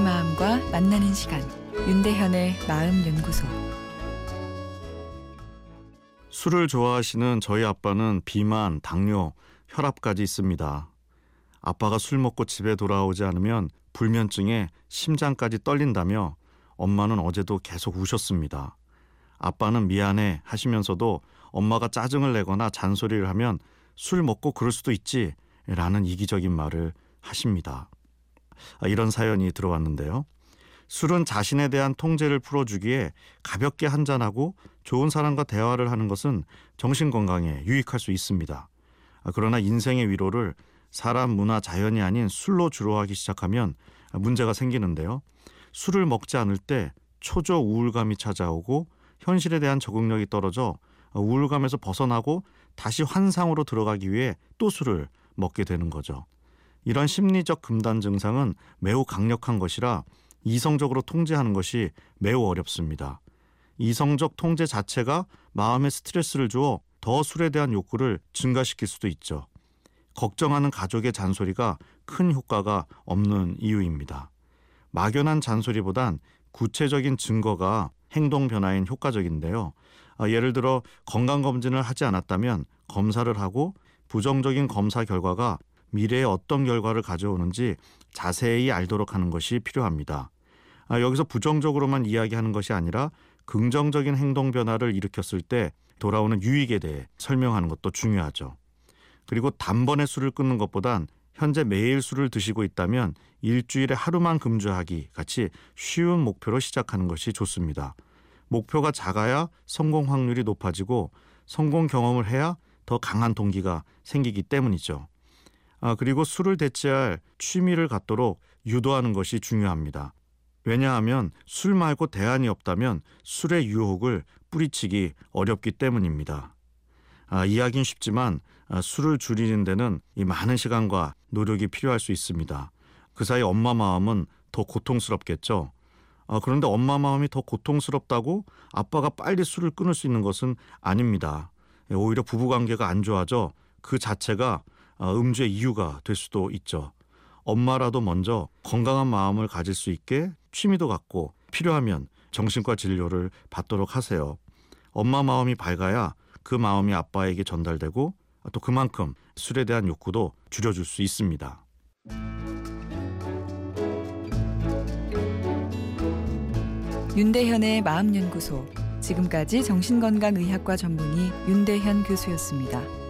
만나는 시간 윤대현의 마음 연구소 술을 좋아하시는 저희 아빠는 비만, 당뇨, 혈압까지 있습니다. 아빠가 술 먹고 집에 돌아오지 않으면 불면증에 심장까지 떨린다며 엄마는 어제도 계속 우셨습니다. 아빠는 미안해 하시면서도 엄마가 짜증을 내거나 잔소리를 하면 술 먹고 그럴 수도 있지 라는 이기적인 말을 하십니다. 아, 이런 사연이 들어왔는데요. 술은 자신에 대한 통제를 풀어주기에 가볍게 한잔하고 좋은 사람과 대화를 하는 것은 정신 건강에 유익할 수 있습니다. 아, 그러나 인생의 위로를 사람, 문화, 자연이 아닌 술로 주로 하기 시작하면 문제가 생기는데요. 술을 먹지 않을 때 초조 우울감이 찾아오고 현실에 대한 적응력이 떨어져 우울감에서 벗어나고 다시 환상으로 들어가기 위해 또 술을 먹게 되는 거죠. 이런 심리적 금단 증상은 매우 강력한 것이라 이성적으로 통제하는 것이 매우 어렵습니다. 이성적 통제 자체가 마음에 스트레스를 주어 더 술에 대한 욕구를 증가시킬 수도 있죠. 걱정하는 가족의 잔소리가 큰 효과가 없는 이유입니다. 막연한 잔소리보단 구체적인 증거가 행동 변화엔 효과적인데요. 아, 예를 들어 건강검진을 하지 않았다면 검사를 하고 부정적인 검사 결과가 미래에 어떤 결과를 가져오는지 자세히 알도록 하는 것이 필요합니다. 아, 여기서 부정적으로만 이야기하는 것이 아니라 긍정적인 행동 변화를 일으켰을 때 돌아오는 유익에 대해 설명하는 것도 중요하죠. 그리고 단번에 술을 끊는 것보단 현재 매일 술을 드시고 있다면 일주일에 하루만 금주하기 같이 쉬운 목표로 시작하는 것이 좋습니다. 목표가 작아야 성공 확률이 높아지고 성공 경험을 해야 더 강한 동기가 생기기 때문이죠. 아, 그리고 술을 대체할 취미를 갖도록 유도하는 것이 중요합니다. 왜냐하면 술 말고 대안이 없다면 술의 유혹을 뿌리치기 어렵기 때문입니다. 아, 이야기는 쉽지만 아, 술을 줄이는 데는 이 많은 시간과 노력이 필요할 수 있습니다. 그 사이 엄마 마음은 더 고통스럽겠죠. 아, 그런데 엄마 마음이 더 고통스럽다고 아빠가 빨리 술을 끊을 수 있는 것은 아닙니다. 예, 오히려 부부 관계가 안 좋아져 그 자체가 아, 음주의 이유가 될 수도 있죠. 엄마라도 먼저 건강한 마음을 가질 수 있게 취미도 갖고 필요하면 정신과 진료를 받도록 하세요. 엄마 마음이 밝아야 그 마음이 아빠에게 전달되고 또 그만큼 술에 대한 욕구도 줄여줄 수 있습니다. 윤대현의 마음연구소 지금까지 정신건강의학과 전문의 윤대현 교수였습니다.